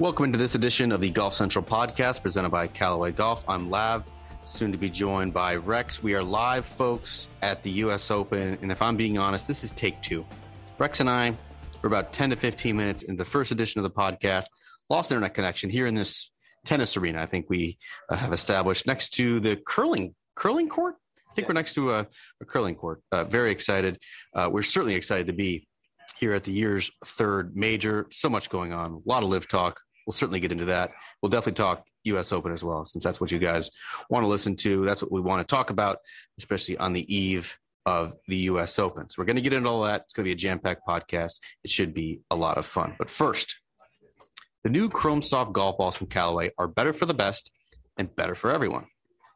Welcome into this edition of the Golf Central podcast presented by Callaway Golf. I'm Lav, soon to be joined by Rex. We are live, folks, at the U.S. Open. And if I'm being honest, this is take two. Rex and I were about 10 to 15 minutes into the first edition of the podcast, lost internet connection here in this tennis arena. I think we uh, have established next to the curling curling court. I think we're next to a, a curling court. Uh, very excited. Uh, we're certainly excited to be here at the year's third major. So much going on. A lot of live talk, We'll certainly get into that. We'll definitely talk U.S. Open as well, since that's what you guys want to listen to. That's what we want to talk about, especially on the eve of the U.S. Open. So we're going to get into all that. It's going to be a jam-packed podcast. It should be a lot of fun. But first, the new Chrome Soft golf balls from Callaway are better for the best and better for everyone.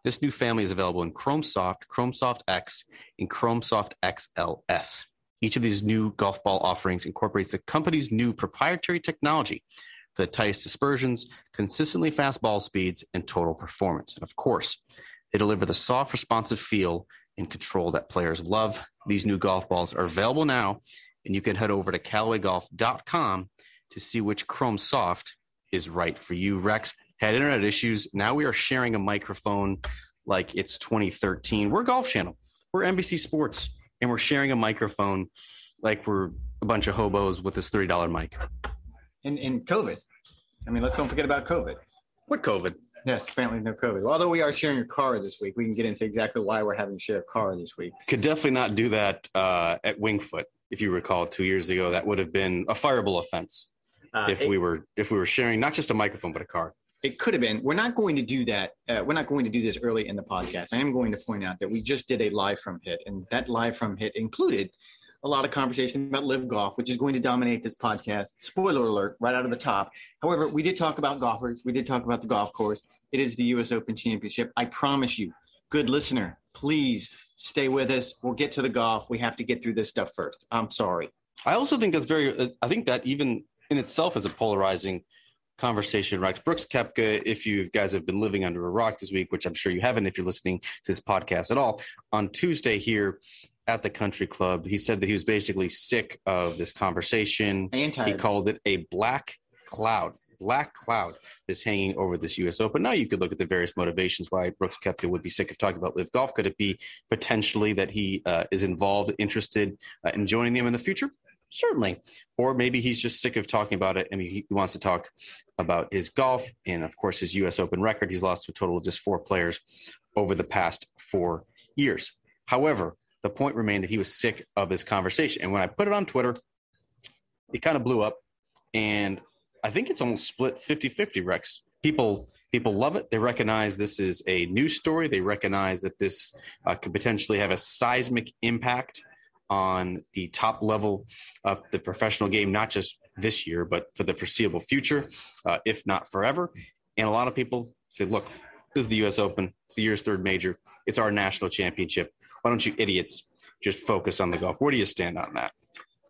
This new family is available in Chrome Soft, Chrome Soft X, and Chrome Soft XLS. Each of these new golf ball offerings incorporates the company's new proprietary technology for the tightest dispersions, consistently fast ball speeds, and total performance. And of course, they deliver the soft, responsive feel and control that players love. These new golf balls are available now, and you can head over to CallawayGolf.com to see which Chrome Soft is right for you. Rex had internet issues. Now we are sharing a microphone like it's 2013. We're Golf Channel, we're NBC Sports, and we're sharing a microphone like we're a bunch of hobos with this $30 mic in, in COVID. I mean, let's don't forget about COVID. What COVID? Yes, apparently no COVID. Well, although we are sharing a car this week, we can get into exactly why we're having to share a car this week. Could definitely not do that uh, at Winged Foot. If you recall, two years ago, that would have been a fireable offense uh, if it, we were if we were sharing not just a microphone but a car. It could have been. We're not going to do that. Uh, we're not going to do this early in the podcast. I am going to point out that we just did a live from hit, and that live from hit included a lot of conversation about LIV golf, which is going to dominate this podcast. Spoiler alert, right out of the top. However, we did talk about golfers. We did talk about the golf course. It is the U.S. Open Championship. I promise you, good listener, please stay with us. We'll get to the golf. We have to get through this stuff first. I'm sorry. I also think that's very, I think that even in itself is a polarizing conversation, right? Brooks Koepka, if you guys have been living under a rock this week, which I'm sure you haven't if you're listening to this podcast at all, on Tuesday here, at the country club. He said that he was basically sick of this conversation. He called it a black cloud. Black cloud is hanging over this U.S. Open. Now you could look at the various motivations why Brooks Koepka would be sick of talking about LIV golf. Could it be potentially that he uh, is involved, interested uh, in joining them in the future? Certainly. Or maybe he's just sick of talking about it and he wants to talk about his golf and, of course, his U.S. Open record. He's lost to a total of just four players over the past four years. However, the point remained that he was sick of this conversation. And when I put it on Twitter, it kind of blew up. And I think it's almost split 50 50, Rex. People people love it. They recognize this is a news story. They recognize that this uh, could potentially have a seismic impact on the top level of the professional game, not just this year, but for the foreseeable future, uh, if not forever. And a lot of people say, look, this is the U.S. Open. It's the year's third major. It's our national championship. Why don't you idiots just focus on the golf? Where do you stand on that?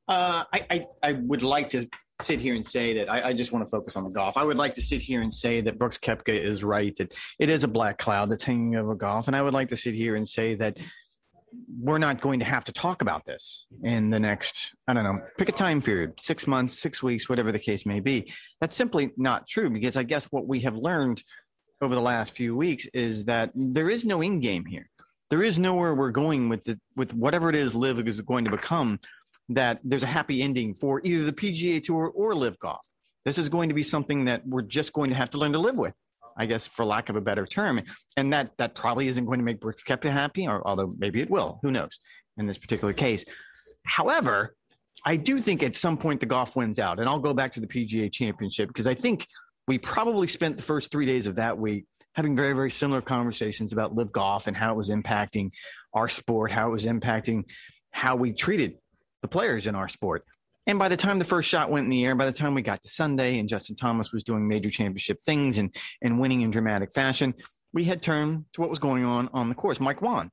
Uh, I, I, I would like to sit here and say that I, I, just want to focus on the golf. I would like to sit here and say that Brooks Koepka is right that it is a black cloud that's hanging over golf, and I would like to sit here and say that we're not going to have to talk about this in the next I don't know pick a time period six months, six weeks, whatever the case may be. That's simply not true because I guess what we have learned over the last few weeks is that there is no in game here there is nowhere we're going with the, with whatever it is LIV is going to become that there's a happy ending for either the PGA Tour or LIV Golf. This is going to be something that we're just going to have to learn to live with, I guess, for lack of a better term. And that that probably isn't going to make Brooks Koepka happy, or although maybe it will. Who knows? In this particular case, however, I do think at some point the golf wins out, and I'll go back to the PGA Championship because I think we probably spent the first three days of that week having very, very similar conversations about LIV golf and how it was impacting our sport, how it was impacting how we treated the players in our sport. And by the time the first shot went in the air, by the time we got to Sunday and Justin Thomas was doing major championship things and, and winning in dramatic fashion, we had turned to what was going on on the course. Mike Whan,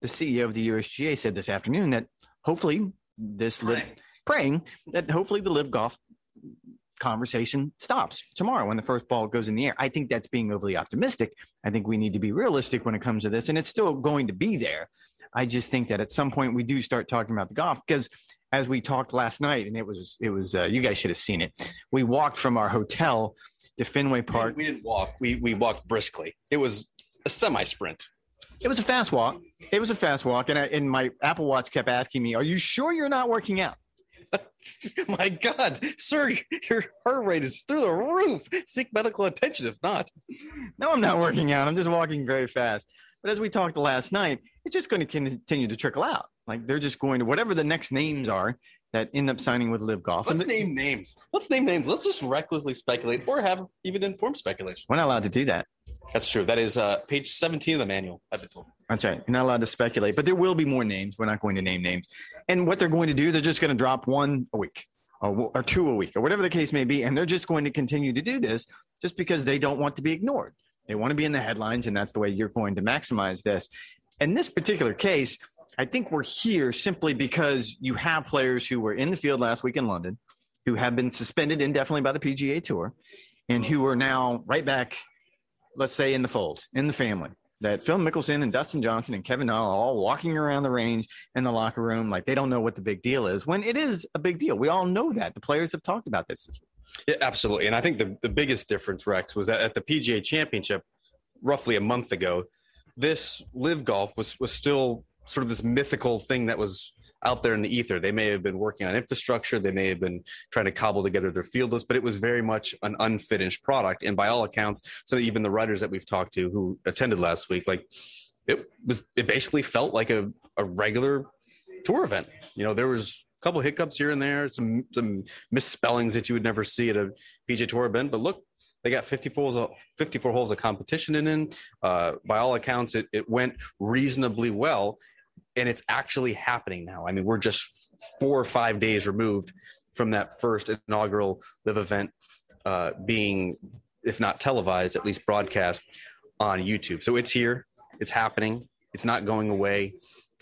the CEO of the USGA, said this afternoon that hopefully this LIV, praying that hopefully the LIV golf conversation stops tomorrow when the first ball goes in the air. I think that's being overly optimistic. I think we need to be realistic when it comes to this, and it's still going to be there. I just think that at some point we do start talking about the golf because as we talked last night, and it was it was uh, you guys should have seen it. We walked from our hotel to Fenway Park. We didn't walk. We we walked briskly. It was a semi sprint. It was a fast walk. It was a fast walk, and I, and my Apple Watch kept asking me, "Are you sure you're not working out?" My God, sir, your heart rate is through the roof. Seek medical attention if not. No, I'm not working out. I'm just walking very fast. But as we talked last night, it's just going to continue to trickle out. Like they're just going to whatever the next names are that end up signing with LIV Golf. Let's name names. Let's name names. Let's just recklessly speculate or have even informed speculation. we're not allowed to do that. That's true. That is uh, page 17 of the manual. I've been told. That's right. You're not allowed to speculate, but there will be more names. We're not going to name names. And what they're going to do, they're just going to drop one a week or, or two a week or whatever the case may be. And they're just going to continue to do this just because they don't want to be ignored. They want to be in the headlines, and that's the way you're going to maximize this. In this particular case, I think we're here simply because you have players who were in the field last week in London, who have been suspended indefinitely by the PGA Tour, and who are now right back, let's say, in the fold, in the family. That Phil Mickelson and Dustin Johnson and Kevin Na are all walking around the range in the locker room like they don't know what the big deal is, when it is a big deal. We all know that. The players have talked about this. Yeah, absolutely. And I think the, the biggest difference, Rex, was that at the PGA Championship roughly a month ago, this LIV golf was, was still sort of this mythical thing that was out there in the ether. They may have been working on infrastructure, they may have been trying to cobble together their field list, but it was very much an unfinished product. And by all accounts, so even the writers that we've talked to who attended last week, like it was, it basically felt like a, a regular tour event. You know, there was a couple hiccups here and there, some some misspellings that you would never see at a PGA Tour event. But look, they got 54 holes of, 54 holes of competition in. Uh, by all accounts, it, it went reasonably well, and it's actually happening now. I mean, we're just four or five days removed from that first inaugural LIV event uh, being, if not televised, at least broadcast on YouTube. So it's here, it's happening, it's not going away.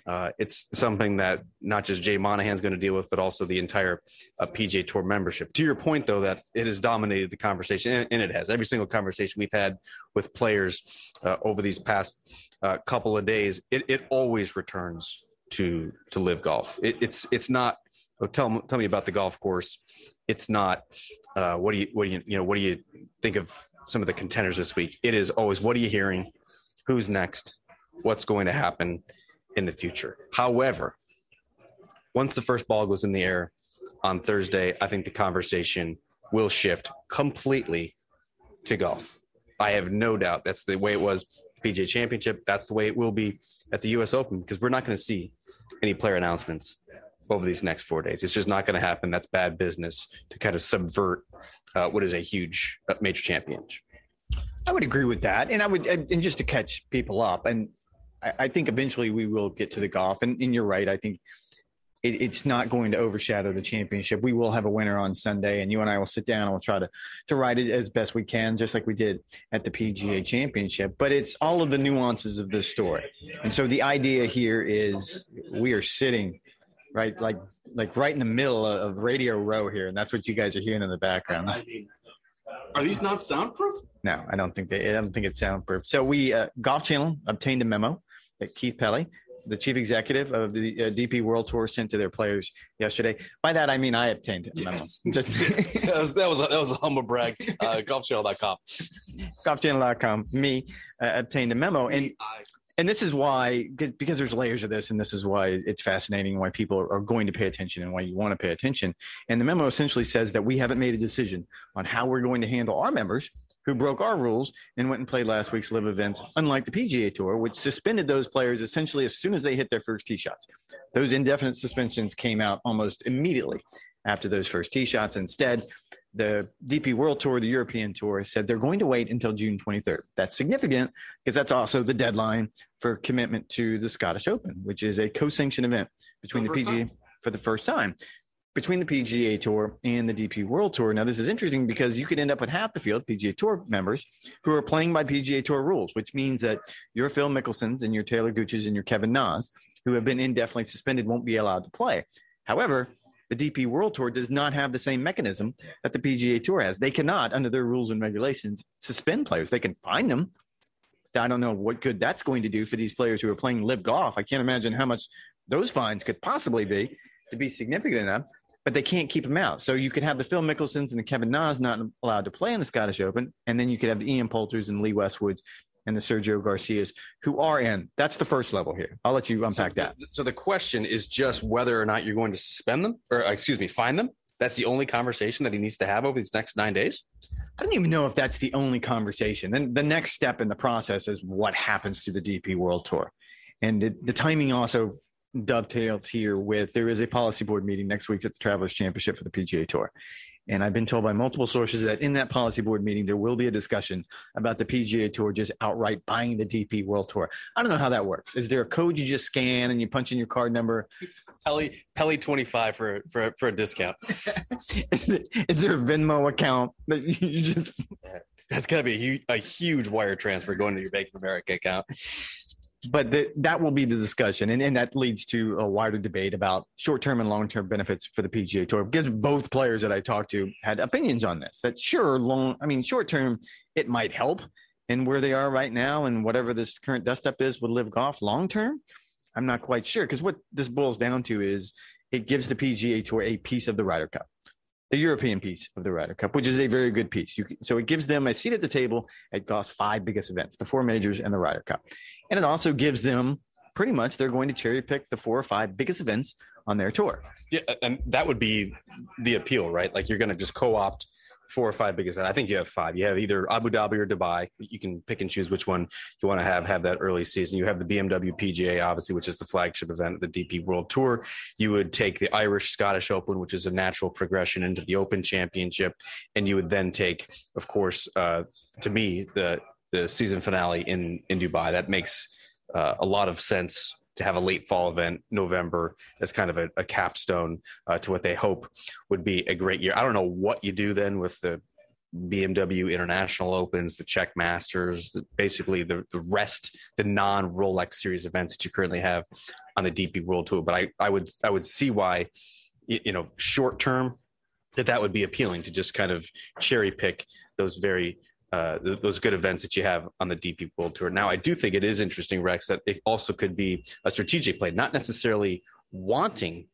Uh, it's something that not just Jay Monahan's going to deal with, but also the entire uh, PGA Tour membership. To your point, though, that it has dominated the conversation, and, and it has. Every single conversation we've had with players uh, over these past uh, couple of days, it, it always returns to to LIV golf. It, it's it's not. Oh, tell tell me about the golf course. It's not. Uh, what do you what do you you know what do you think of some of the contenders this week? It is always what are you hearing? Who's next? What's going to happen? In the future. However, once the first ball goes in the air on Thursday, I think the conversation will shift completely to golf. I have no doubt that's the way it was PGA Championship. That's the way it will be at the U.S. Open because we're not going to see any player announcements over these next four days. It's just not going to happen. That's bad business to kind of subvert uh, what is a huge uh, major championship. I would agree with that, and I would, and just to catch people up, and I, I think eventually we will get to the golf, and, and you're right. I think it, it's not going to overshadow the championship. We will have a winner on Sunday, and you and I will sit down and we'll try to to write it as best we can, just like we did at the PGA Championship. But it's all of the nuances of this story, and so the idea here is we are sitting right, like like right in the middle of Radio Row here, and that's what you guys are hearing in the background. Are these not soundproof? No, I don't think they. I don't think it's soundproof. So we uh, Golf Channel obtained a memo Keith Pelley, the chief executive of the uh, DP World Tour, sent to their players yesterday. By that I mean I obtained a memo. Yes. Just that was that was a, that was a humble brag. Uh, golfchannel.com. golfchannel.com. Me uh, obtained a memo, and and this is why because there's layers of this and this is why it's fascinating why people are going to pay attention and why you want to pay attention and the memo essentially says that we haven't made a decision on how we're going to handle our members who broke our rules and went and played last week's LIV events unlike the pga tour which suspended those players essentially as soon as they hit their first tee shots. Those indefinite suspensions came out almost immediately after those first tee shots. Instead the DP World Tour, the European Tour, said they're going to wait until June 23rd. That's significant because that's also the deadline for commitment to the Scottish Open, which is a co-sanctioned event between the, PGA for the first time between the PGA Tour and the DP World Tour. Now, this is interesting because you could end up with half the field PGA Tour members who are playing by PGA Tour rules, which means that your Phil Mickelsons and your Taylor Gooches and your Kevin Nas, who have been indefinitely suspended, won't be allowed to play. However, the DP World Tour does not have the same mechanism that the PGA Tour has. They cannot, under their rules and regulations, suspend players. They can fine them. I don't know what good that's going to do for these players who are playing LIV golf. I can't imagine how much those fines could possibly be to be significant enough. But they can't keep him out. So you could have the Phil Mickelsons and the Kevin Nas not allowed to play in the Scottish Open, and then you could have the Ian Poulters and Lee Westwoods and the Sergio Garcias who are in. That's the first level here. I'll let you unpack so that. The, so the question is just whether or not you're going to suspend them, or uh, excuse me, find them. That's the only conversation that he needs to have over these next nine days. I don't even know if that's the only conversation. Then the next step in the process is what happens to the DP World Tour, and the, the timing also dovetails here with there is a policy board meeting next week at the Travelers Championship for the PGA Tour. And I've been told by multiple sources that in that policy board meeting, there will be a discussion about the PGA Tour just outright buying the DP World Tour. I don't know how that works. Is there a code you just scan and you punch in your card number? Pelley Pelley twenty five for for for a discount. is, there, is there a Venmo account that you just? That's got to be a huge, a huge wire transfer going to your Bank of America account but the, that will be the discussion, and, and that leads to a wider debate about short-term and long-term benefits for the PGA Tour. Because both players that I talked to had opinions on this. That sure, long, I mean, short-term, it might help in where they are right now, and whatever this current dust up is with LIV Golf. Long-term, I'm not quite sure because what this boils down to is it gives the PGA Tour a piece of the Ryder Cup the European piece of the Ryder Cup, which is a very good piece. You, so it gives them a seat at the table at Golf's five biggest events, the four majors and the Ryder Cup. And it also gives them pretty much they're going to cherry pick the four or five biggest events on their tour. Yeah, and that would be the appeal, right? Like you're going to just co-opt four or five biggest. I think you have five. You have either Abu Dhabi or Dubai. You can pick and choose which one you want to have have that early season. You have the BMW PGA, obviously, which is the flagship event, of the DP World Tour. You would take the Irish Scottish Open, which is a natural progression into the Open Championship, and you would then take, of course, uh, to me, the the season finale in in Dubai. That makes uh, a lot of sense to have a late fall event, November, as kind of a, a capstone uh, to what they hope would be a great year. I don't know what you do then with the BMW International Opens, the Czech Masters, basically the, the rest, the non Rolex Series events that you currently have on the DP World Tour. But I, I would I would see why, you know, short term that that would be appealing to just kind of cherry pick those very uh, those good events that you have on the DP World Tour. Now, I do think it is interesting, Rex, that it also could be a strategic play, not necessarily wanting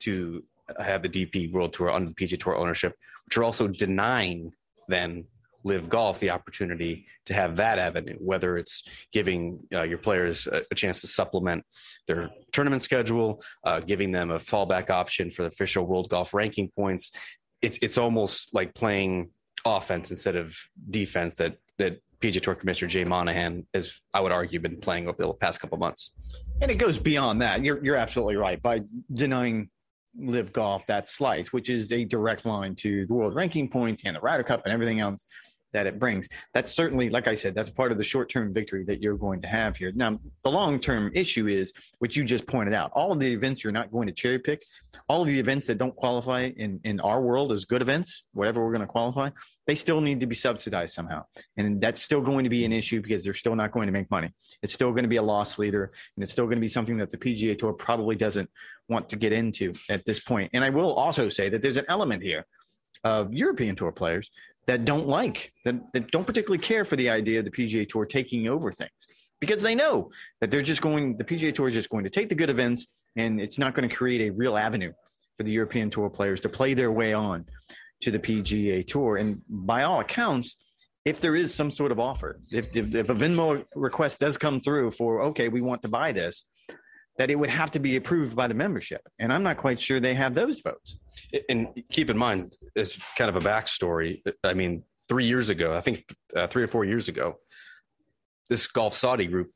to have the DP World Tour under the PGA Tour ownership, but you're also denying then LIV Golf the opportunity to have that avenue, whether it's giving uh, your players a, a, chance to supplement their tournament schedule, uh, giving them a fallback option for the official World Golf ranking points. It's it's almost like playing offense instead of defense that that PGA Tour Commissioner Jay Monahan has, I would argue, been playing over the past couple months. And it goes beyond that. You're you're absolutely right by denying LIV Golf that slice, which is a direct line to the world ranking points and the Ryder Cup and everything else that it brings. That's certainly, like I said, that's part of the short term victory that you're going to have here. Now, the long term issue is what you just pointed out. All of the events you're not going to cherry pick, all of the events that don't qualify in, in our world as good events, whatever we're going to qualify, they still need to be subsidized somehow. And that's still going to be an issue because they're still not going to make money. It's still going to be a loss leader, and it's still going to be something that the PGA Tour probably doesn't want to get into at this point. And I will also say that there's an element here of European Tour players that don't like that, that don't particularly care for the idea of the PGA Tour taking over things. Because they know that they're just going the PGA Tour is just going to take the good events and it's not going to create a real avenue for the European Tour players to play their way on to the PGA Tour. And by all accounts if there is some sort of offer if, if, if a Venmo request does come through for okay we want to buy this that it would have to be approved by the membership. And I'm not quite sure they have those votes. And keep in mind, as kind of a backstory, I mean, three years ago, I think uh, three or four years ago, this Golf Saudi group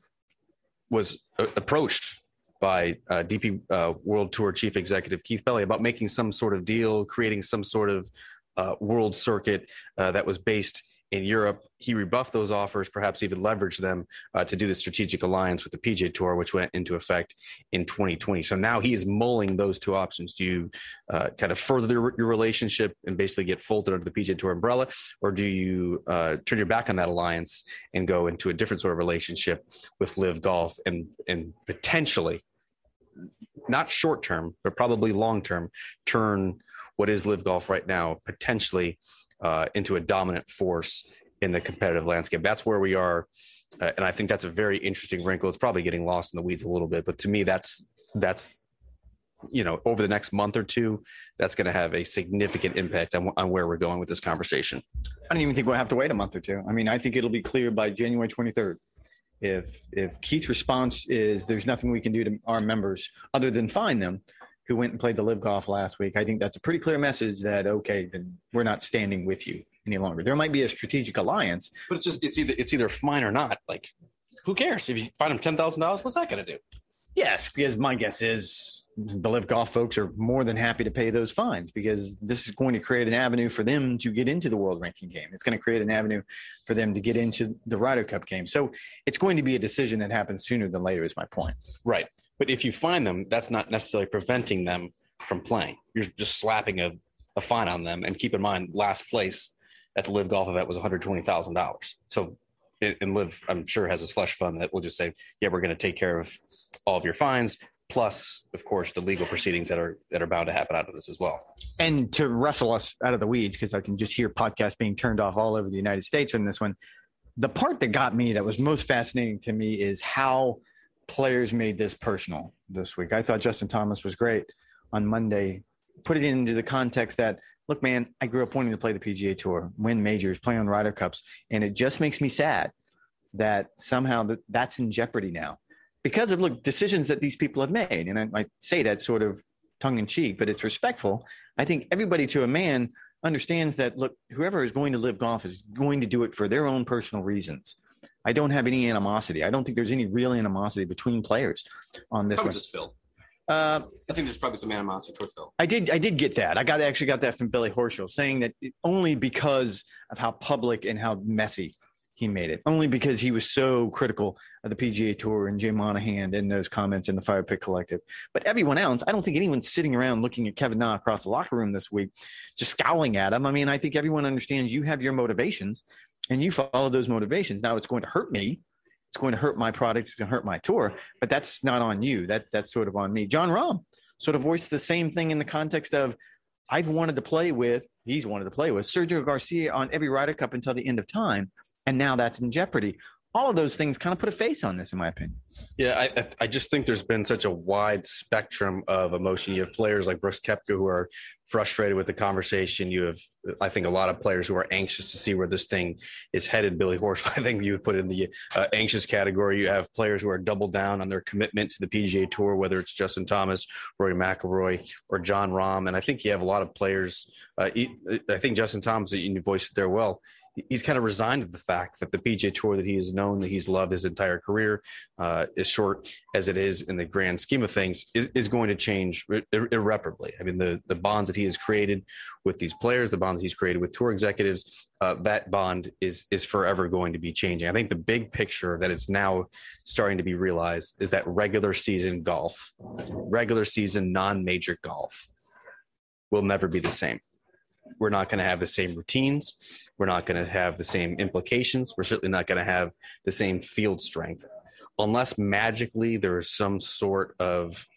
was uh, approached by uh, DP uh, World Tour Chief Executive Keith Pelley about making some sort of deal, creating some sort of uh, world circuit that was based in Europe. He rebuffed those offers, perhaps even leveraged them uh, to do the strategic alliance with the PGA Tour, which went into effect in 2020. So now he is mulling those two options. Do you uh, kind of further your relationship and basically get folded under the PGA Tour umbrella, or do you uh, turn your back on that alliance and go into a different sort of relationship with LIV Golf and and potentially, not short term, but probably long term, turn what is LIV Golf right now potentially uh, into a dominant force in the competitive landscape. That's where we are, uh, and I think that's a very interesting wrinkle. It's probably getting lost in the weeds a little bit, but to me, that's that's you know, over the next month or two, that's going to have a significant impact on, on where we're going with this conversation. I don't even think we'll have to wait a month or two. I mean, I think it'll be clear by January 23rd. If if Keith's response is there's nothing we can do to our members other than find them who went and played the LIV golf last week, I think that's a pretty clear message that okay, then we're not standing with you any longer. There might be a strategic alliance, but it's just it's either it's either fine or not. Like, who cares if you find them ten thousand dollars? What's that going to do? Yes, because my guess is the LIV golf folks are more than happy to pay those fines because this is going to create an avenue for them to get into the world ranking game. It's going to create an avenue for them to get into the Ryder Cup game. So it's going to be a decision that happens sooner than later. Is my point. Right, but if you find them, that's not necessarily preventing them from playing. You're just slapping a, a fine on them. And keep in mind, last place at the LIV golf event was one hundred twenty thousand dollars. So and LIV i'm sure has a slush fund that will just say yeah we're going to take care of all of your fines plus of course the legal proceedings that are that are bound to happen out of this as well and to wrestle us out of the weeds because i can just hear podcasts being turned off all over the united states in this one the part that got me that was most fascinating to me is how players made this personal this week i thought justin thomas was great on monday put it into the context that look, man, I grew up wanting to play the PGA Tour, win majors, play on Ryder Cups, and it just makes me sad that somehow that that's in jeopardy now because of look decisions that these people have made. And I, I say that sort of tongue in cheek, but it's respectful. I think everybody to a man understands that look, whoever is going to LIV golf is going to do it for their own personal reasons. I don't have any animosity. I don't think there's any real animosity between players on this Probably one. Just Phil. Uh, I think there's probably some animosity towards Phil. I did. I did get that. I got actually got that from Billy Horschel saying that only because of how public and how messy he made it. Only because he was so critical of the PGA Tour and Jay Monahan in those comments in the Fire Pit Collective. But everyone else, I don't think anyone's sitting around looking at Kevin Na across the locker room this week, just scowling at him. I mean, I think everyone understands you have your motivations, and you follow those motivations. Now it's going to hurt me it's going to hurt my product, it's going to hurt my tour, but that's not on you. That that's sort of on me. Jon Rahm sort of voiced the same thing in the context of I've wanted to play with, he's wanted to play with Sergio Garcia on every Ryder Cup until the end of time, and now that's in jeopardy all of those things kind of put a face on this, in my opinion. Yeah, I, I just think there's been such a wide spectrum of emotion. You have players like Brooks Koepka who are frustrated with the conversation. You have, I think, a lot of players who are anxious to see where this thing is headed. Billy Horschel, I think you would put in the uh, anxious category. You have players who are double down on their commitment to the PGA Tour, whether it's Justin Thomas, Rory McIlroy, or Jon Rahm. And I think you have a lot of players. Uh, I think Justin Thomas, you voiced it there well he's kind of resigned to the fact that the PGA Tour that he has known, that he's loved his entire career, uh, as short as it is in the grand scheme of things, is, is going to change ir- irreparably. I mean, the the bonds that he has created with these players, the bonds he's created with tour executives, uh, that bond is is forever going to be changing. I think the big picture that it's now starting to be realized is that regular season golf, regular season non-major golf, will never be the same we're not going to have the same routines. We're not going to have the same implications. We're certainly not going to have the same field strength unless magically there is some sort of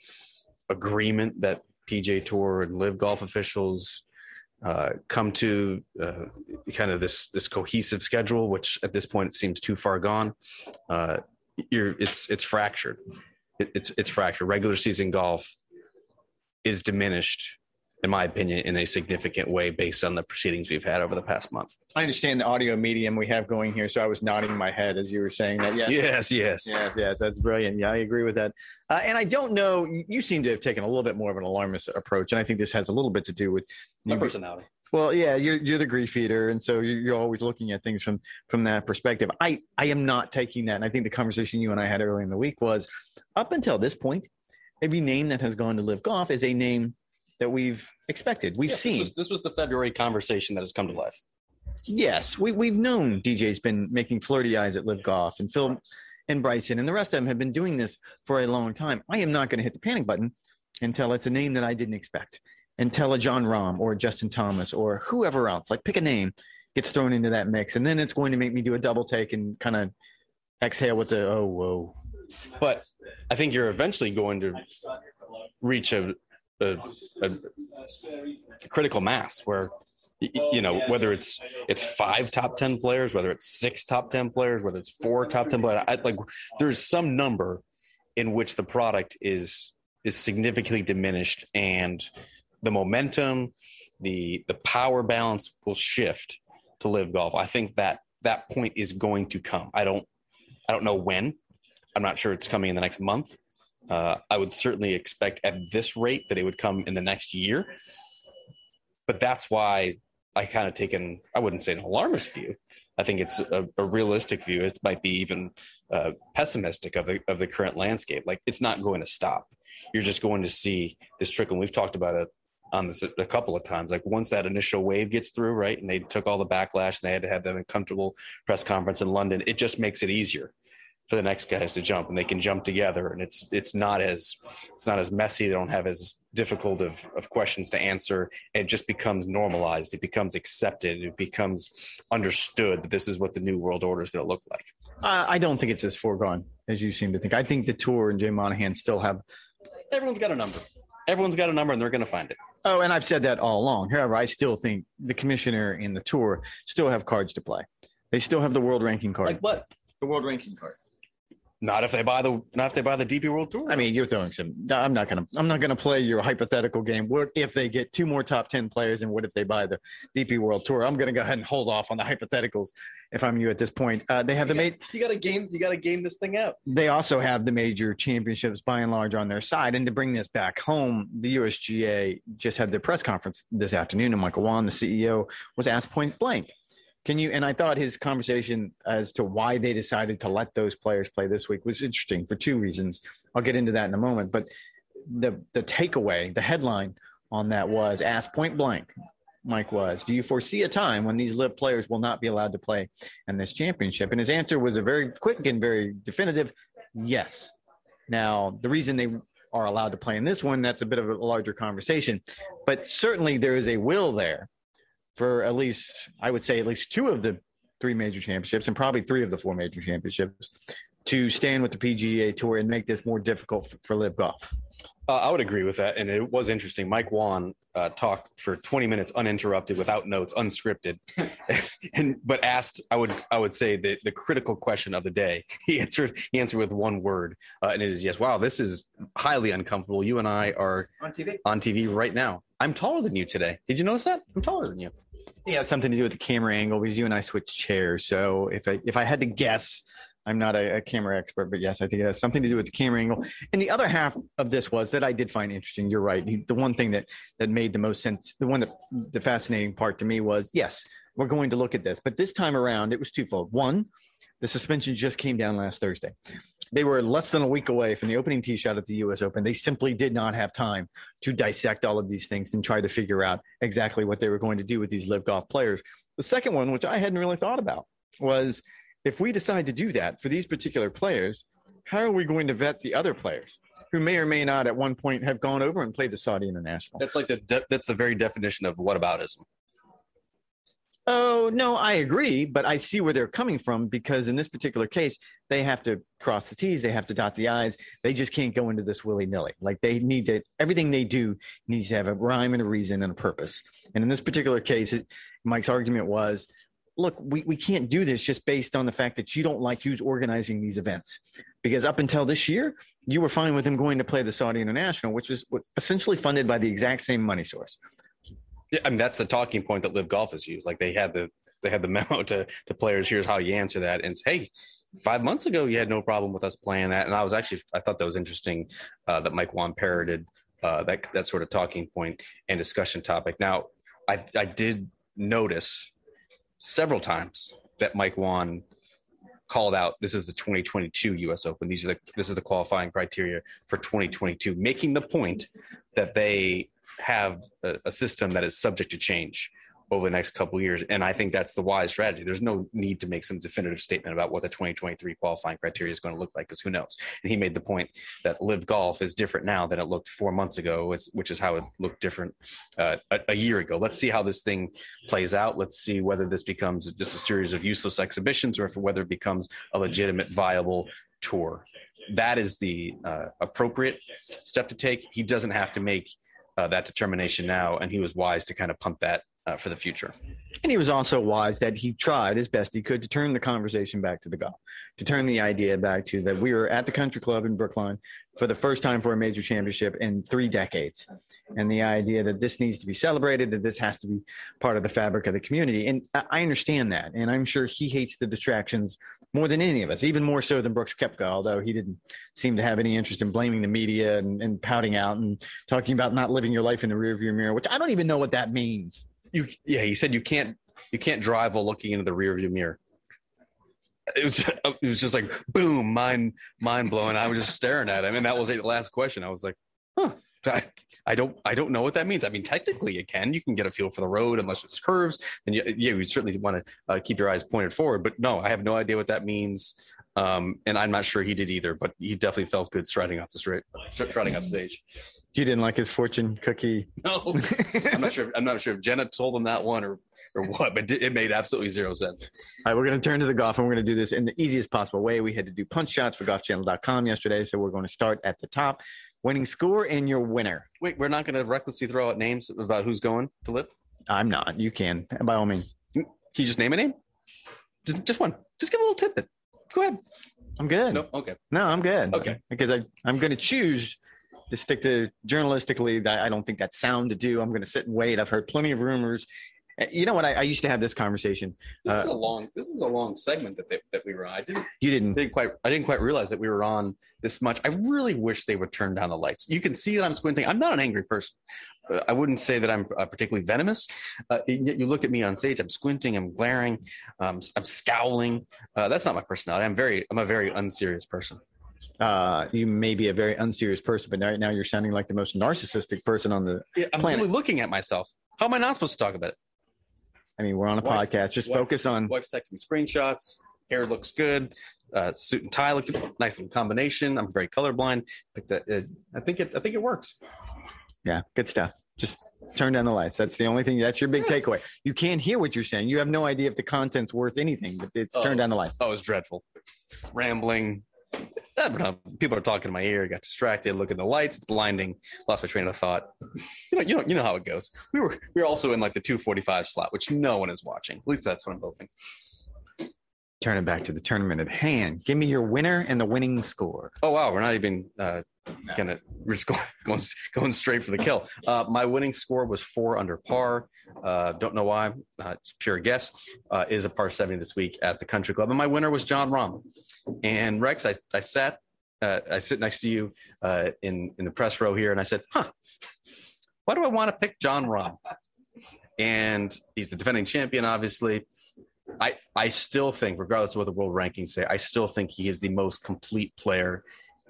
agreement that PGA Tour and LIV golf officials uh, come to uh, kind of this this cohesive schedule, which at this point it seems too far gone. Uh, you're, it's it's fractured. It, it's it's fractured. Regular season golf is diminished in my opinion, in a significant way based on the proceedings we've had over the past month. I understand the audio medium we have going here, so I was nodding my head as you were saying that. Yes, yes, yes, yes, yes. That's brilliant. Yeah, I agree with that. Uh, and I don't know. You seem to have taken a little bit more of an alarmist approach, and I think this has a little bit to do with my personality. Well, yeah, you're you're the grief eater, and so you're always looking at things from from that perspective. I I am not taking that, and I think the conversation you and I had earlier in the week was up until this point, every name that has gone to LIV golf is a name that we've expected. We've seen. This was, this was, the February conversation that has come to life. Yes, we, we've known DJ's been making flirty eyes at LIV golf and Phil and Bryson and the rest of them have been doing this for a long time. I am not going to hit the panic button until it's a name that I didn't expect. Until a Jon Rahm or Justin Thomas or whoever else, like pick a name, gets thrown into that mix. And then it's going to make me do a double take and kind of exhale with the, oh, whoa. But I think you're eventually going to reach a, a, a, critical mass where you know whether it's it's five top 10 players whether it's six top 10 players whether it's four top 10 players I, like there's some number in which the product is is significantly diminished and the momentum, the the power balance will shift to LIV golf. I think that that point is going to come. I don't I don't know when. I'm not sure it's coming in the next month. Uh, I would certainly expect at this rate that it would come in the next year. But that's why I kind of taken I wouldn't say an alarmist view. I think it's a, a realistic view. It might be even uh, pessimistic of the of the current landscape. Like it's not going to stop. You're just going to see this trickle. And we've talked about it on this a couple of times. Like once that initial wave gets through, right, and they took all the backlash and they had to have that uncomfortable press conference in London, it just makes it easier for the next guys to jump and they can jump together and it's it's not as it's not as messy. They don't have as difficult of, of questions to answer. It just becomes normalized. It becomes accepted. It becomes understood that this is what the new world order is going to look like. Uh, i don't think it's as foregone as you seem to think. I think the tour and jay monahan still have everyone's got a number. Everyone's got a number and they're going to find it. Oh and i've said that all along. However i still think the commissioner and the tour still have cards to play. They still have the world ranking card. Like what? The world ranking card not if they buy the not if they buy the DP World Tour. I mean, you're throwing some. I'm not gonna. I'm not gonna play your hypothetical game. What if they get two more top ten players, and what if they buy the DP World Tour? I'm gonna go ahead and hold off on the hypotheticals if I'm you at this point. Uh, they have you the mate. You got to game. You got to game this thing out. They also have the major championships by and large on their side. And to bring this back home, the USGA just had their press conference this afternoon, and Michael Whan, the CEO, was asked point blank can you? And I thought his conversation as to why they decided to let those players play this week was interesting for two reasons. I'll get into that in a moment. But the the takeaway, the headline on that was asked point blank. Mike was, do you foresee a time when these LIV players will not be allowed to play in this championship? And his answer was a very quick and very definitive yes. Now, the reason they are allowed to play in this one, that's a bit of a larger conversation. But certainly there is a will there for at least, I would say, at least two of the three major championships and probably three of the four major championships to stand with the PGA Tour and make this more difficult for, for LIV Golf. Uh, I would agree with that, and it was interesting. Mike Whan uh, talked for 20 minutes uninterrupted, without notes, unscripted, and but asked. I would I would say the the critical question of the day. He answered he answered with one word, uh, and it is yes. Wow, this is highly uncomfortable. You and I are on TV on TV right now. I'm taller than you today. Did you notice that? I'm taller than you. Yeah, it's something to do with the camera angle because you and I switched chairs. So if I if I had to guess, I'm not a, a, camera expert, but yes, I think it has something to do with the camera angle. And the other half of this was that I did find interesting. You're right. The one thing that that made the most sense, the one that the fascinating part to me was yes, we're going to look at this, but this time around it was twofold. One, the suspension just came down last Thursday. They were less than a week away from the opening tee shot at the U.S. Open. They simply did not have time to dissect all of these things and try to figure out exactly what they were going to do with these LIV golf players. The second one, which I hadn't really thought about, was if we decide to do that for these particular players, how are we going to vet the other players who may or may not at one point have gone over and played the Saudi International? That's like the de- that's the very definition of whataboutism. Oh, no, I agree, but I see where they're coming from because in this particular case, they have to cross the T's, they have to dot the I's. They just can't go into this willy nilly. Like they need to, everything they do needs to have a rhyme and a reason and a purpose. And in this particular case, it, Mike's argument was look, we, we can't do this just based on the fact that you don't like who's organizing these events. Because up until this year, you were fine with him going to play the Saudi International, which was essentially funded by the exact same money source. Yeah, I mean that's the talking point that LIV Golf has used. Like they had the they had the memo to to players. Here's how you answer that. And say, hey, five months ago you had no problem with us playing that. And I was actually I thought that was interesting uh, that Mike Whan parroted uh, that that sort of talking point and discussion topic. Now I I did notice several times that Mike Whan called out this is the 2022 US Open. These are the this is the qualifying criteria for 2022, making the point that they have a, a system that is subject to change over the next couple years. And I think that's the wise strategy. There's no need to make some definitive statement about what the 2023 qualifying criteria is going to look like because who knows? And he made the point that LIV golf is different now than it looked four months ago, which is how it looked different uh, a, a, year ago. Let's see how this thing plays out. Let's see whether this becomes just a series of useless exhibitions or if whether it becomes a legitimate, viable tour. That is the uh, appropriate step to take. He doesn't have to make uh, that determination now, and he was wise to kind of pump that uh, for the future. And he was also wise that he tried as best he could to turn the conversation back to the golf, to turn the idea back to that we were at the country club in Brookline for the first time for a major championship in three decades. And the idea that this needs to be celebrated, that this has to be part of the fabric of the community. And I understand that. And I'm sure he hates the distractions more than any of us, even more so than Brooks Koepka, although he didn't seem to have any interest in blaming the media and, and pouting out and talking about not living your life in the rearview mirror, which I don't even know what that means. You yeah he said you can't you can't drive while looking into the rearview mirror. It was it was just like boom mind mind blowing. I was just staring at him. And that was the last question. I was like huh I, I don't I don't know what that means. I mean, technically, it can. You can get a feel for the road unless it's curves, and you, yeah, you certainly want to uh, keep your eyes pointed forward. But no, I have no idea what that means, um, and I'm not sure he did either. But he definitely felt good striding off the straight, striding off stage. You didn't like his fortune cookie. No, I'm not sure. I'm not sure if Jenna told him that one or or what, but it made absolutely zero sense. All right, we're going to turn to the golf, and we're going to do this in the easiest possible way. We had to do punch shots for GolfChannel.com yesterday, so we're going to start at the top. Winning score and your winner. Wait, we're not going to recklessly throw out names about who's going to LIV. I'm not. You can, by all means. Can you just name a name? Just, just one. Just give a little tidbit. Go ahead. I'm good. No, okay. No, I'm good. Okay. Because I, I'm going to choose to stick to journalistically. I don't think that's sound to do. I'm going to sit and wait. I've heard plenty of rumors. Uh, you know what? I, I used to have this conversation. This uh, is a long. This is a long segment that they, that we were on. I didn't. You didn't. didn't quite. I didn't quite realize that we were on this much. I really wish they would turn down the lights. You can see that I'm squinting. I'm not an angry person. Uh, I wouldn't say that I'm uh, particularly venomous. Uh, you look at me on stage. I'm squinting. I'm glaring. Um, I'm scowling. Uh, that's not my personality. I'm very. I'm a very unserious person uh, you may be a very unserious person, but right now you're sounding like the most narcissistic person on the yeah, I'm planet. really looking at myself. How am I not supposed to talk about it? I mean, we're on a wife's, podcast. Just wife's, focus on. Wife's texting me screenshots. Hair looks good. Uh, suit and tie look nice little combination. I'm very colorblind. That. Uh, I think it. I think it works. Yeah, good stuff. Just turn down the lights. That's the only thing. That's your big yes. takeaway. You can't hear what you're saying. You have no idea if the content's worth anything. But it's oh, turn down the lights. Oh, it's dreadful. Rambling, people are talking in my ear. Got distracted. Looking at the lights. It's blinding. Lost my train of thought. You know, you know, you know how it goes. We were we were also in like the 245 slot, which no one is watching. At least that's what I'm hoping. Turn it back to the tournament at hand. Give me your winner and the winning score. Oh wow, we're not even uh, gonna. We're just going going, going straight for the kill. Uh, my winning score was four under par. Uh, don't know why. Uh, it's pure guess. Uh, is a par 70 this week at the Country Club, and my winner was Jon Rahm. And Rex, I I sat. Uh, I sit next to you uh, in in the press row here, and I said, "Huh, why do I want to pick Jon Rahm?" And he's the defending champion, obviously. I I still think, regardless of what the world rankings say, I still think he is the most complete player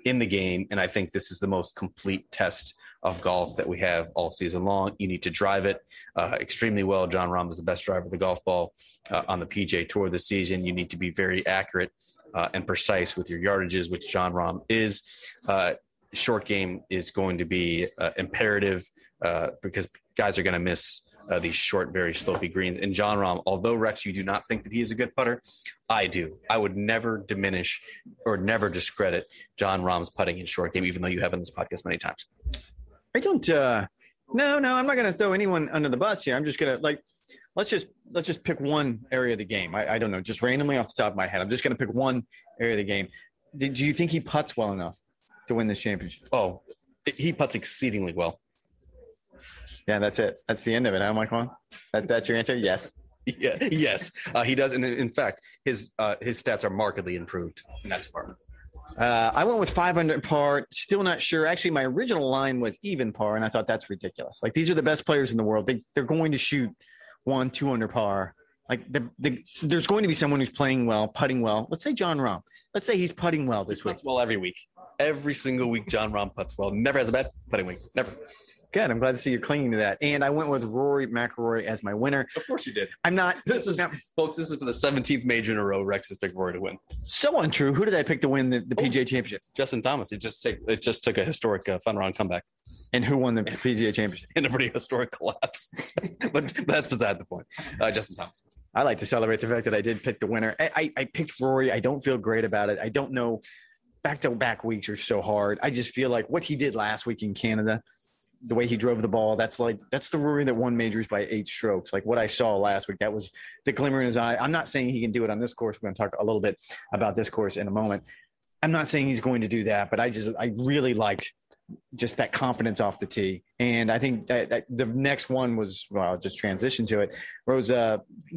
in the game, and I think this is the most complete test of golf that we have all season long. You need to drive it uh, extremely well. Jon Rahm is the best driver of the golf ball uh, on the PGA Tour this season. You need to be very accurate uh, and precise with your yardages, which Jon Rahm is. Uh, short game is going to be uh, imperative uh, because guys are going to miss uh, these short, very slopy greens. And Jon Rahm, although Rex, you do not think that he is a good putter, I do. I would never diminish or never discredit Jon Rahm's putting in short game, even though you have in this podcast many times. I don't. uh No, no, I'm not going to throw anyone under the bus here. I'm just going to like. Let's just let's just pick one area of the game. I, I don't know, just randomly off the top of my head. I'm just going to pick one area of the game. Do you think he puts well enough to win this championship? Oh, he puts exceedingly well. Yeah, that's it. That's the end of it. Huh, Michael? That, that's your answer? Yes. Yeah, yes, uh, he does, and in fact, his uh, his stats are markedly improved in that department. Uh, I went with 500 par. Still not sure. Actually, my original line was even par, and I thought that's ridiculous. Like these are the best players in the world. They they're going to shoot one, two under par. Like the, the there's going to be someone who's playing well, putting well. Let's say Jon Rahm. Let's say he's putting well this he week. well every week. Every single week, Jon Rahm puts well. Never has a bad putting week. Never. Good. I'm glad to see you clinging to that. And I went with Rory McIlroy as my winner. Of course you did. I'm not. This is, not, folks. This is for the 17th major in a row. Rex has picked Rory to win. So untrue. Who did I pick to win the, the oh, PGA Championship? Justin Thomas. It just take, it just took a historic uh, fun round comeback. And who won the PGA Championship? In a pretty historic collapse. but, but that's beside the point. Uh, Justin Thomas. I like to celebrate the fact that I did pick the winner. I, I, I picked Rory. I don't feel great about it. I don't know. Back to back weeks are so hard. I just feel like what he did last week in Canada the way he drove the ball. That's like that's the Rory that won majors by eight strokes. Like what I saw last week, that was the glimmer in his eye. I'm not saying he can do it on this course. We're going to talk a little bit about this course in a moment. I'm not saying he's going to do that, but I just I really liked just that confidence off the tee. And I think that, that the next one was well, I'll just transition to it. Rose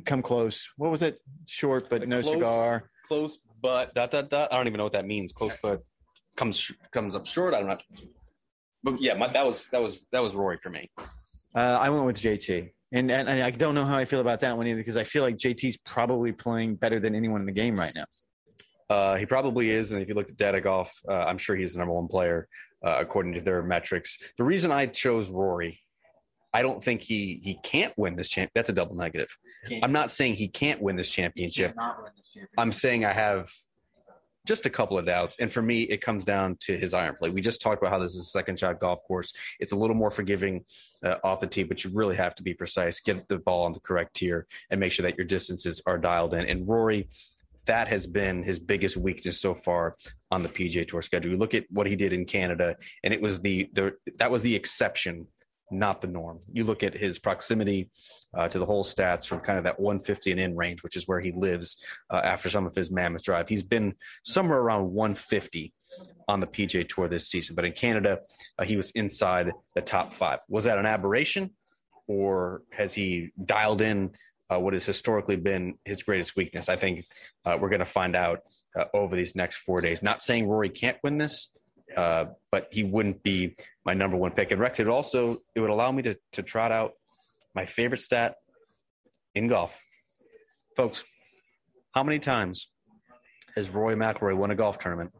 come close. What was it? Short but no Close. cigar. Close, but dot dot dot. I don't even know what that means. Close, but comes comes up short. I don't know. But yeah, my, that was that was that was Rory for me. Uh, I went with JT. And, and I don't know how I feel about that one either because I feel like JT's probably playing better than anyone in the game right now. Uh, he probably is, and if you look at data golf, uh, I'm sure he's the number one player uh, according to their metrics. The reason I chose Rory, I don't think he he can't win this champ. That's a double negative. I'm not saying he can't win this championship. I'm saying I have just a couple of doubts. And for me, it comes down to his iron play. We just talked about how this is a second shot golf course. It's a little more forgiving uh, off the tee, but you really have to be precise, get the ball on the correct tier, and make sure that your distances are dialed in. And Rory, that has been his biggest weakness so far on the PGA Tour schedule. You look at what he did in Canada, and it was the, the that was the exception, not the norm. You look at his proximity uh, to the hole stats from kind of that 150 and in range, which is where he lives uh, after some of his mammoth drive. He's been somewhere around 150 on the PGA Tour this season, but in Canada, uh, he was inside the top five. Was that an aberration, or has he dialed in uh, what has historically been his greatest weakness? I think uh, we're going to find out uh, over these next four days. Not saying Rory can't win this, uh, but he wouldn't be my number one pick. And Rex, it also it would allow me to to trot out my favorite stat in golf, folks. How many times has Rory McIlroy won a golf tournament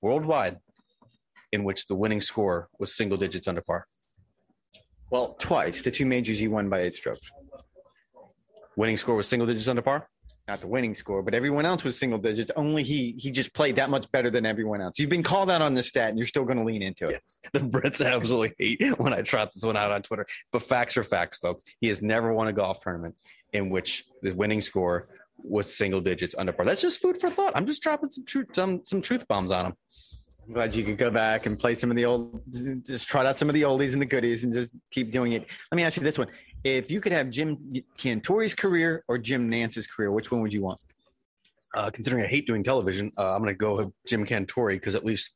worldwide in which the winning score was single digits under par? Well, twice. The two majors he won by eight strokes. Winning score was single digits under par. Not the winning score, but everyone else was single digits. Only he he just played that much better than everyone else. You've been called out on this stat, and you're still going to lean into it. The Brits absolutely hate when I trot this one out on Twitter. But facts are facts, folks. He has never won a golf tournament in which the winning score was single digits under par. That's just food for thought. I'm just dropping some truth, some, some truth bombs on him. I'm glad you could go back and play some of the old, just trot out some of the oldies and the goodies, and just keep doing it. Let me ask you this one: If you could have Jim Cantore's career or Jim Nantz's career, which one would you want? Uh, considering I hate doing television, uh, I'm going to go with Jim Cantori because at least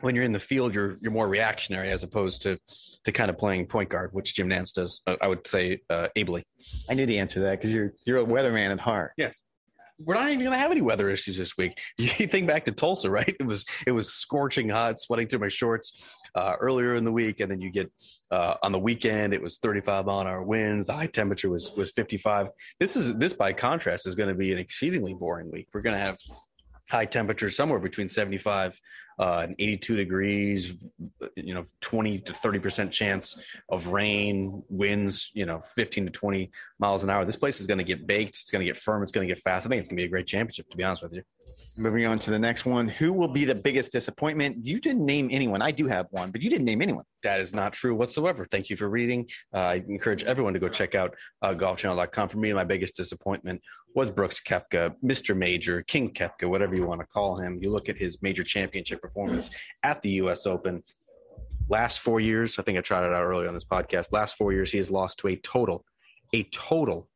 when you're in the field, you're you're more reactionary as opposed to to kind of playing point guard, which Jim Nance does. Uh, I would say uh, ably. I knew the answer to that because you're you're a weatherman at heart. Yes. We're not even going to have any weather issues this week. You think back to Tulsa, right? It was it was scorching hot, sweating through my shorts uh, earlier in the week, and then you get uh, on the weekend it was 35 mile an hour winds. The high temperature was was 55. This is this by contrast is going to be an exceedingly boring week. We're going to have high temperatures somewhere between 75 uh, and 82 degrees you know 20 to 30 percent chance of rain winds you know 15 to 20 miles an hour this place is going to get baked it's going to get firm it's going to get fast i think it's going to be a great championship to be honest with you Moving on to the next one. Who will be the biggest disappointment? You didn't name anyone. I do have one, but you didn't name anyone. that is not true whatsoever thank you for reading uh, i encourage everyone to go check out uh, golfchannel.com for me my biggest disappointment was brooks koepka mr major king koepka whatever you want to call him you look at his major championship performance at the us open last four years i think i tried it out earlier on this podcast last four years he has lost to a total a total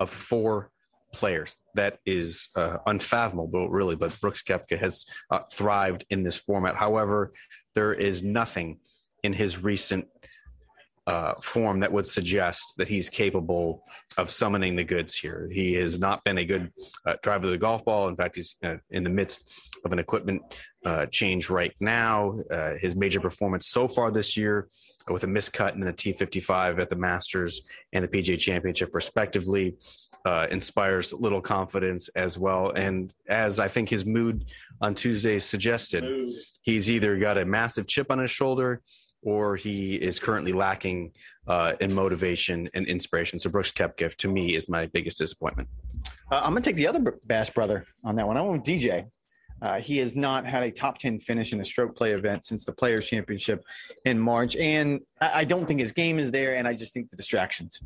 of four players that is uh, unfathomable really but brooks koepka has uh, thrived in this format however there is nothing in his recent uh, form that would suggest that he's capable of summoning the goods here. He has not been a good uh, driver of the golf ball. In fact, he's uh, in the midst of an equipment uh, change right now. Uh, his major performance so far this year, with a miscut in the T55 at the Masters and the PGA Championship, respectively, uh, inspires little confidence as well. And as I think his mood on Tuesday suggested, he's either got a massive chip on his shoulder or he is currently lacking uh, in motivation and inspiration. So Brooks Koepka, to me, is my biggest disappointment. Uh, I'm going to take the other Bash brother on that one. I went with DJ. Uh, he has not had a top 10 finish in a stroke play event since the Players' Championship in March. And I, I don't think his game is there. And I just think the distractions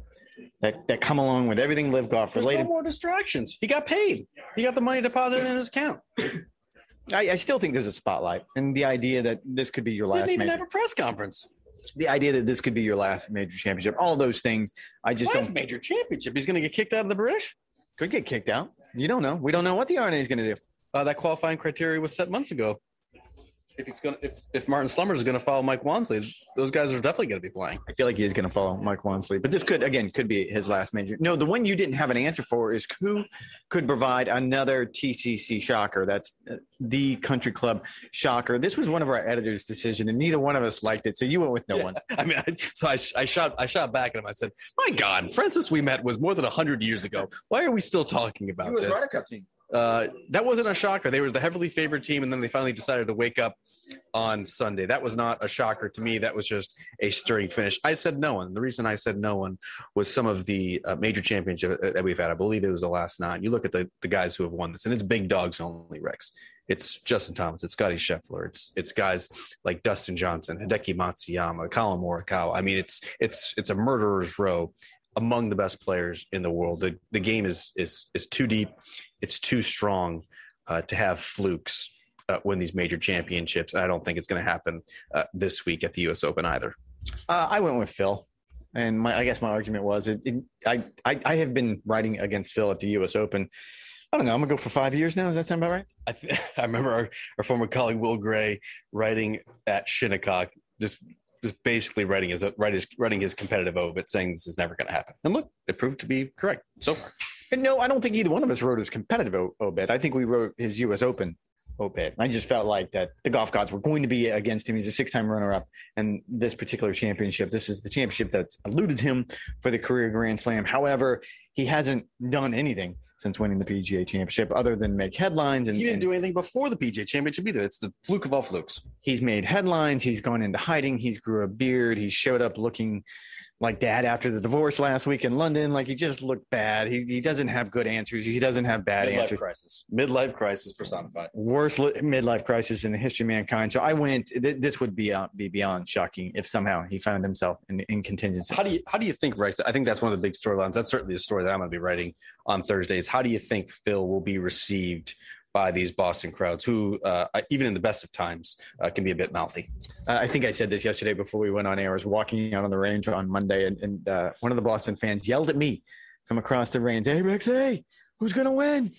that, that come along with everything LIV golf There's related. no more distractions. He got paid. He got the money deposited in his account. I, I still think there's a spotlight and the idea that this could be your last. Didn't even major. have a press conference. the idea that this could be your last major championship, all those things. I just last don't major championship. He's going to get kicked out of the British. could get kicked out. You don't know. We don't know what the R&A is going to do. Uh, that qualifying criteria was set months ago. If he's to if if Martin Slumbers is going to follow Mike Wansley, those guys are definitely going to be playing. I feel like he is going to follow Mike Wansley, but this could again could be his last major. No, the one you didn't have an answer for is who could provide another TCC shocker. That's uh, the country club shocker. This was one of our editors' decision, and neither one of us liked it, so you went with no Yeah. one. I mean, I, so I, I shot I shot back at him. I said, "My God, Francis Ouimet was more than hundred years ago. Why are we still talking about he was this?" Cup team. Uh, that wasn't a shocker. They were the heavily favored team, and then they finally decided to wake up on Sunday. That was not a shocker to me. That was just a stirring finish. I said no one. The reason I said no one was some of the uh, major championship that we've had. I believe it was the last nine. You look at the, the guys who have won this, and it's big dogs only, Rex. It's Justin Thomas, it's Scotty Scheffler, it's it's guys like Dustin Johnson, Hideki Matsuyama, Collin Morikawa. I mean, it's it's it's a murderer's row among the best players in the world. The the game is is is too deep, it's too strong uh, to have flukes uh, win these major championships. And I don't think it's going to happen uh, this week at the U.S. Open either. Uh, I went with Phil, and my I guess my argument was it, it, I, I I have been writing against Phil at the U.S. Open. I don't know. I'm gonna go for five years now. Does that sound about right? I, th- I remember our, our former colleague Will Gray writing at Shinnecock, just just basically writing his writing his, competitive obit, saying this is never going to happen. And look, it proved to be correct so far. And no, I don't think either one of us wrote his competitive obit. I think we wrote his U.S. Open obit. I just felt like that the golf gods were going to be against him. He's a six-time runner-up, and this particular championship, this is the championship that's eluded him for the career Grand Slam. However, he hasn't done anything since winning the PGA Championship other than make headlines. And, He didn't and do anything before the PGA Championship either. It's the fluke of all flukes. he's made headlines. He's gone into hiding. He's grew a beard. He showed up looking like dad after the divorce last week in London. Like he just looked bad. He, he doesn't have good answers. He doesn't have bad answers. Midlife answers. crisis. Midlife crisis personified. Worst li- midlife crisis in the history of mankind. So I went. Th- this would be uh, be beyond shocking if somehow he found himself in, in contingency. How do you how do you think, Rex? I think that's one of the big storylines. That's certainly the story that I'm going to be writing on Thursdays. How do you think Phil will be received by these Boston crowds, who uh, even in the best of times uh, can be a bit mouthy? Uh, I think I said this yesterday before we went on air. I was walking out on the range on Monday, and, and uh, one of the Boston fans yelled at me from across the range, "Hey Rex, hey, who's gonna win?"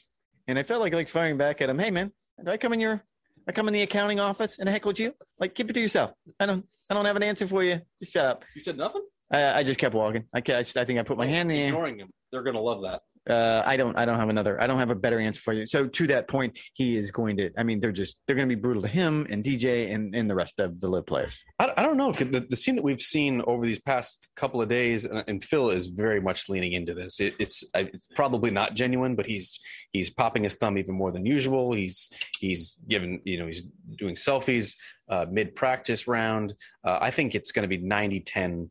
And I felt like like firing back at him. Hey man, did I come in your, I come in the accounting office and heckled you? Like keep it to yourself. I don't, I don't have an answer for you. Just shut up. You said nothing. I, I just kept walking. I, ca- I, just- I think I put my hand in the air. ignoring him. They're going to love that. Uh, I don't. I don't have another. I don't have a better answer for you. So to that point, he is going to. I mean, they're just. They're going to be brutal to him and DJ and, and the rest of the LIV players. I, I don't know The, the scene that we've seen over these past couple of days, and, and Phil is very much leaning into this. It, it's, it's probably not genuine, but he's he's popping his thumb even more than usual. He's he's given you know he's doing selfies uh, mid practice round. Uh, I think it's going to be 90-10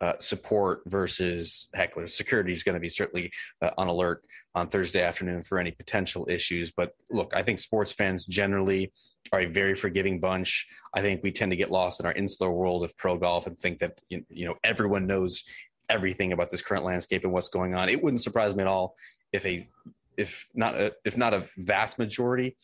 uh, support versus hecklers. Security is going to be certainly uh, on alert on Thursday afternoon for any potential issues. But look, I think sports fans generally are a very forgiving bunch. I think we tend to get lost in our insular world of pro golf and think that you know everyone knows everything about this current landscape and what's going on. It wouldn't surprise me at all if a if not a, if not a vast majority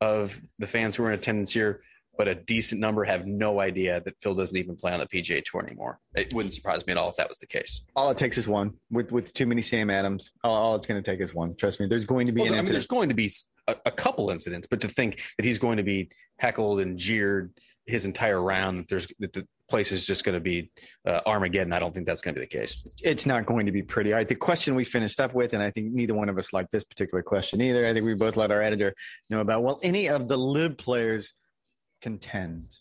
of the fans who are in attendance here, but a decent number have no idea that Phil doesn't even play on the PGA Tour anymore. It wouldn't surprise me at all if that was the case. All it takes is one. With with too many Sam Adams, all, all it's going to take is one. Trust me. There's going to be Well, an I mean, incident. there's going to be a, a couple incidents, but to think that he's going to be heckled and jeered his entire round, that there's that the place is just going to be uh, Armageddon. I don't think that's going to be the case. it's not going to be pretty. All right, the question we finished up with, and I think neither one of us liked this particular question either. I think we both let our editor know about. Well, any of the LIV players contend?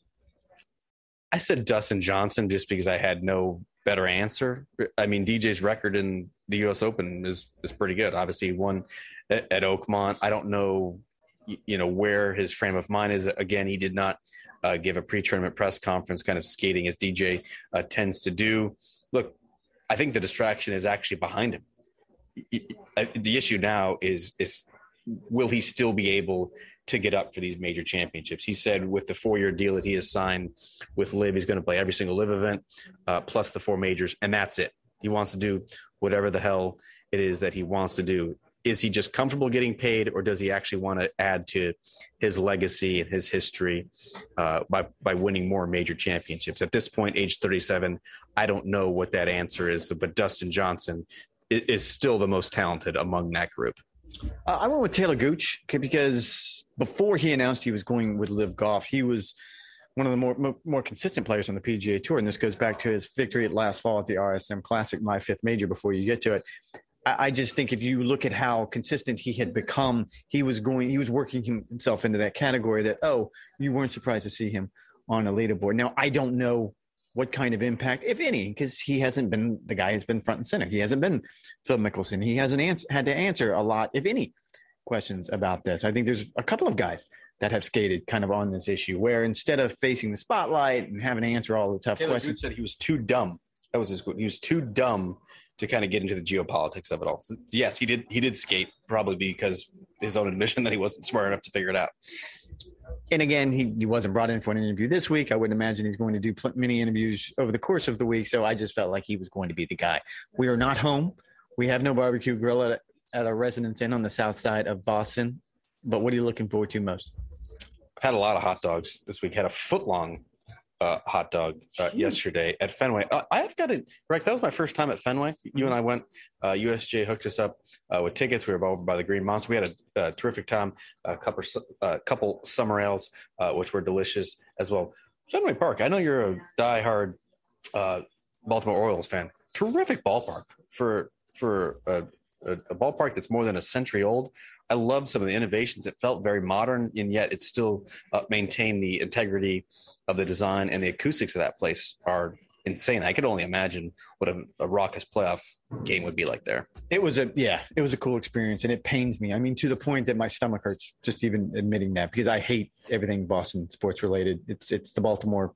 I said Dustin Johnson just because I had no better answer. I mean, DJ's record in the U.S. Open is is pretty good. Obviously, he won at, at Oakmont. I don't know, you know, where his frame of mind is. Again, he did not uh, give a pre-tournament press conference, kind of skating as DJ uh, tends to do. Look, I think the distraction is actually behind him. Uh, The issue now is is will he still be able to get up for these major championships? He said with the four-year deal that he has signed with LIV, he's going to play every single LIV event uh, plus the four majors, and that's it. He wants to do whatever the hell it is that he wants to do. is he just comfortable getting paid, or does he actually want to add to his legacy and his history uh, by by winning more major championships? At this point, age 37, I don't know what that answer is, but Dustin Johnson is still the most talented among that group. Uh, I went with Taylor Gooch because before he announced he was going with LIV Golf, he was one of the more more consistent players on the PGA Tour, and this goes back to his victory at last fall at the RSM Classic, my fifth major. Before you get to it, I just think if you look at how consistent he had become, he was going, he was working himself into that category that, oh, you weren't surprised to see him on a leaderboard. Now, I don't know what kind of impact, if any, because he hasn't been the guy has been front and center. He hasn't been Phil Mickelson. He hasn't ans- had to answer a lot, if any, questions about this. I think there's a couple of guys that have skated kind of on this issue where instead of facing the spotlight and having to answer all the tough Taylor questions, said he was too dumb. That was his. He was too dumb to kind of get into the geopolitics of it all. So yes, he did. He did skate probably because his own admission that he wasn't smart enough to figure it out. And again, he, he wasn't brought in for an interview this week. I wouldn't imagine he's going to do pl- many interviews over the course of the week. So I just felt like he was going to be the guy. We are not home. We have no barbecue grill at, at a residence inn on the south side of Boston. But what are you looking forward to most? I've had a lot of hot dogs this week. Had a foot long uh, hot dog uh, yesterday at Fenway. Uh, I've got it, Rex. That was my first time at Fenway. You and I went. Uh, USJ hooked us up uh, with tickets. We were over by the Green Monster. We had a, terrific time. A couple, a couple summer ales, uh, which were delicious as well. Fenway Park. I know you're a diehard Baltimore Orioles fan. Terrific ballpark for for a, a, a ballpark that's more than a century old. I love some of the innovations. It felt very modern, and yet it still uh, maintained the integrity of the design and the acoustics of that place are insane. I could only imagine what a, a raucous playoff game would be like there. It was a yeah, it was a cool experience, and it pains me. I mean, to the point that my stomach hurts just even admitting that because I hate everything Boston sports related. It's it's the Baltimore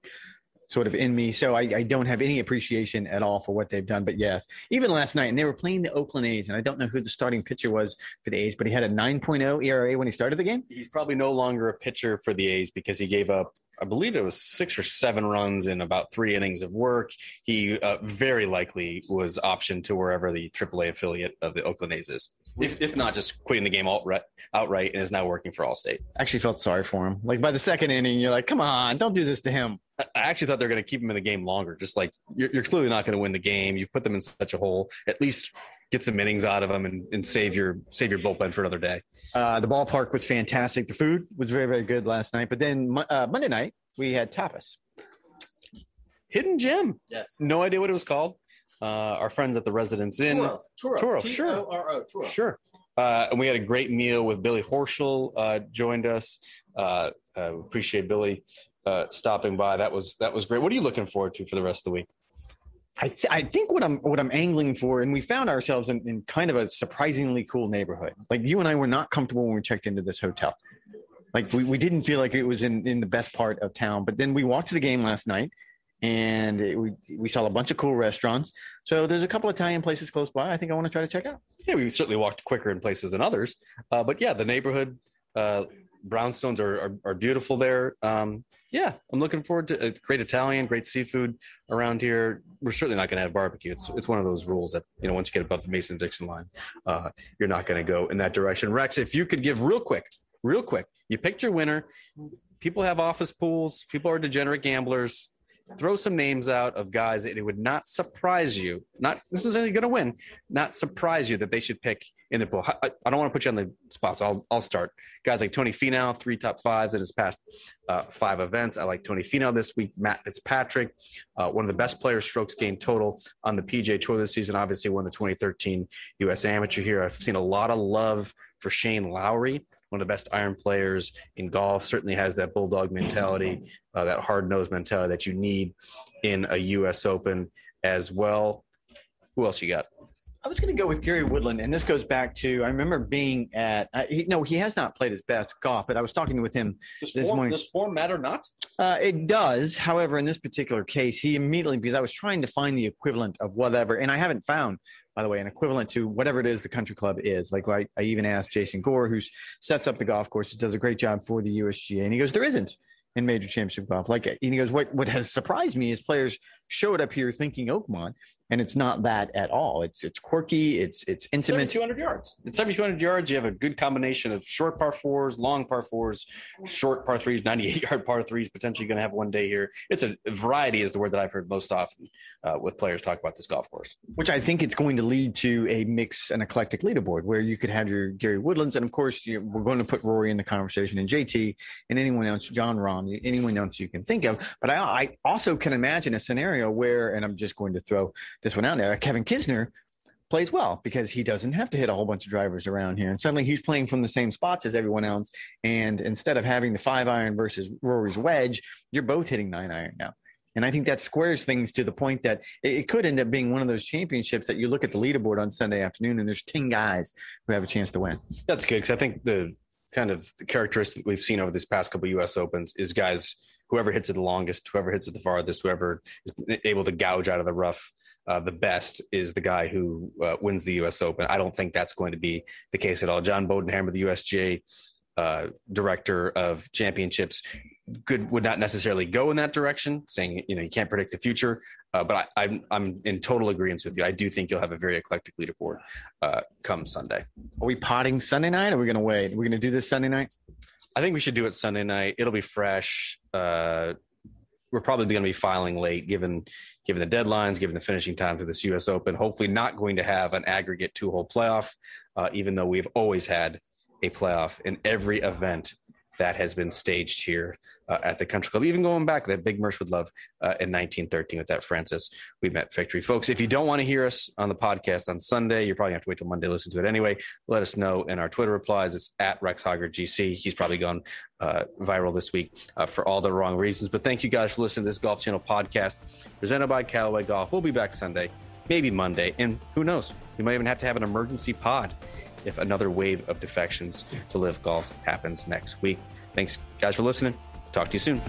sort of in me. So I, I, don't have any appreciation at all for what they've done. But yes, even last night, and they were playing the Oakland A's, and I don't know who the starting pitcher was for the A's, but he had a 9.0 ERA when he started the game. He's probably no longer a pitcher for the A's because he gave up. I believe it was six or seven runs in about three innings of work. He uh, very likely was optioned to wherever the AAA affiliate of the Oakland A's is if, if not just quitting the game outright, outright and is now working for Allstate. I actually felt sorry for him. Like by the second inning, you're like, come on, don't do this to him. I actually thought they're going to keep him in the game longer. Just like you're, you're clearly not going to win the game. You've put them in such a hole. At least get some innings out of them and, and save your save your bullpen for another day. Uh, the ballpark was fantastic. The food was very very good last night. But then uh, Monday night we had tapas. Hidden gem. Yes. No idea what it was called uh, our friends at the Residence Inn. Toro, Toro, Toro sure. Toro. Sure. Uh, and we had a great meal with Billy Horschel uh, joined us. Uh, uh appreciate Billy uh, stopping by. That was that was great. What are you looking forward to for the rest of the week? I, th- I think what I'm what I'm angling for, and we found ourselves in, in kind of a surprisingly cool neighborhood. Like you and I were not comfortable when we checked into this hotel. Like we, we didn't feel like it was in, in the best part of town. But then we walked to the game last night and it, we we saw a bunch of cool restaurants. So there's a couple Italian places close by. I think I want to try to check out. Yeah, we certainly walked quicker in places than others, uh, but yeah, the neighborhood uh, brownstones are, are, are beautiful there. Um, yeah, I'm looking forward to uh, great Italian, great seafood around here. We're certainly not going to have barbecue. It's it's one of those rules that you know once you get above the Mason Dixon line, uh, you're not going to go in that direction. Rex, if you could give real quick, real quick, you picked your winner. People have office pools. People are degenerate gamblers throw some names out of guys that it would not surprise you, not necessarily going to win, not surprise you that they should pick in the pool. I, I don't want to put you on the spot, so I'll, I'll start. Guys like Tony Finau, three top fives in his past uh, five events. I like Tony Finau this week. Matt Fitzpatrick, uh, one of the best players, strokes gained total on the PGA Tour this season. Obviously, won the 2013 U.S. Amateur here. I've seen a lot of love for Shane Lowry one of the best iron players in golf. Certainly has that bulldog mentality, uh, that hard nosed mentality that you need in a U.S. Open as well. Who else you got? I was going to go with Gary Woodland, and this goes back to I remember being at. Uh, he, no, he has not played his best golf, but I was talking with him does this form, morning. Does form matter not? Uh, it does. However, in this particular case, he immediately because I was trying to find the equivalent of whatever, and I haven't found, by the way, an equivalent to whatever it is the country club is. Like I, I even asked Jason Gore, who sets up the golf courses, does a great job for the USGA, and he goes, "There isn't." in major championship golf. Like and he goes, what what has surprised me is players showed up here thinking Oakmont, and it's not that at all. It's it's quirky. It's it's intimate. Two hundred yards. It's seventy two hundred yards. You have a good combination of short par fours, long par fours, short par threes, ninety eight yard par threes. Potentially going to have one day here. It's a variety is the word that I've heard most often uh, with players talk about this golf course. Which I think it's going to lead to a mix, an eclectic leaderboard where you could have your Gary Woodlands, and of course you, we're going to put Rory in the conversation, and JT, and anyone else, Jon Rahm, anyone else you can think of. But I, I also can imagine a scenario where, and I'm just going to throw this one out there, Kevin Kisner plays well because he doesn't have to hit a whole bunch of drivers around here. And suddenly he's playing from the same spots as everyone else. And instead of having the five iron versus Rory's wedge, you're both hitting nine iron now. And I think that squares things to the point that it, could end up being one of those championships that you look at the leaderboard on Sunday afternoon and there's 10 guys who have a chance to win. That's good because I think the kind of the characteristic we've seen over this past couple US Opens is guys whoever hits it the longest, whoever hits it the farthest, whoever is able to gouge out of the rough uh, the best is the guy who uh, wins the U.S. Open. I don't think that's going to be the case at all. John Bodenhamer, the USGA uh, director of championships, good would not necessarily go in that direction, saying you know you can't predict the future. Uh, but I, am I'm, I'm in total agreement with you. I do think you'll have a very eclectic leaderboard uh, come Sunday. Are we potting Sunday night? Or are we going to wait? Are we going to do this Sunday night? I think we should do it Sunday night. It'll be fresh. Uh, we're probably going to be filing late, given given the deadlines, given the finishing time for this U.S. Open. Hopefully, not going to have an aggregate two hole playoff, uh, even though we've always had a playoff in every event that has been staged here uh, at the country club. Even going back that big Merce would love uh, in 1913 with that Francis Ouimet victory, folks. If you don't want to hear us on the podcast on Sunday, you probably have to wait till Monday to listen to it anyway. Let us know in our Twitter replies. It's at Rex Hoggard GC. He's probably gone uh, viral this week uh, for all the wrong reasons. But thank you guys for listening to this Golf Channel podcast presented by Callaway Golf. We'll be back Sunday, maybe Monday, and who knows? We might even have to have an emergency pod if another wave of defections to LIV golf happens next week. Thanks, guys, for listening. Talk to you soon.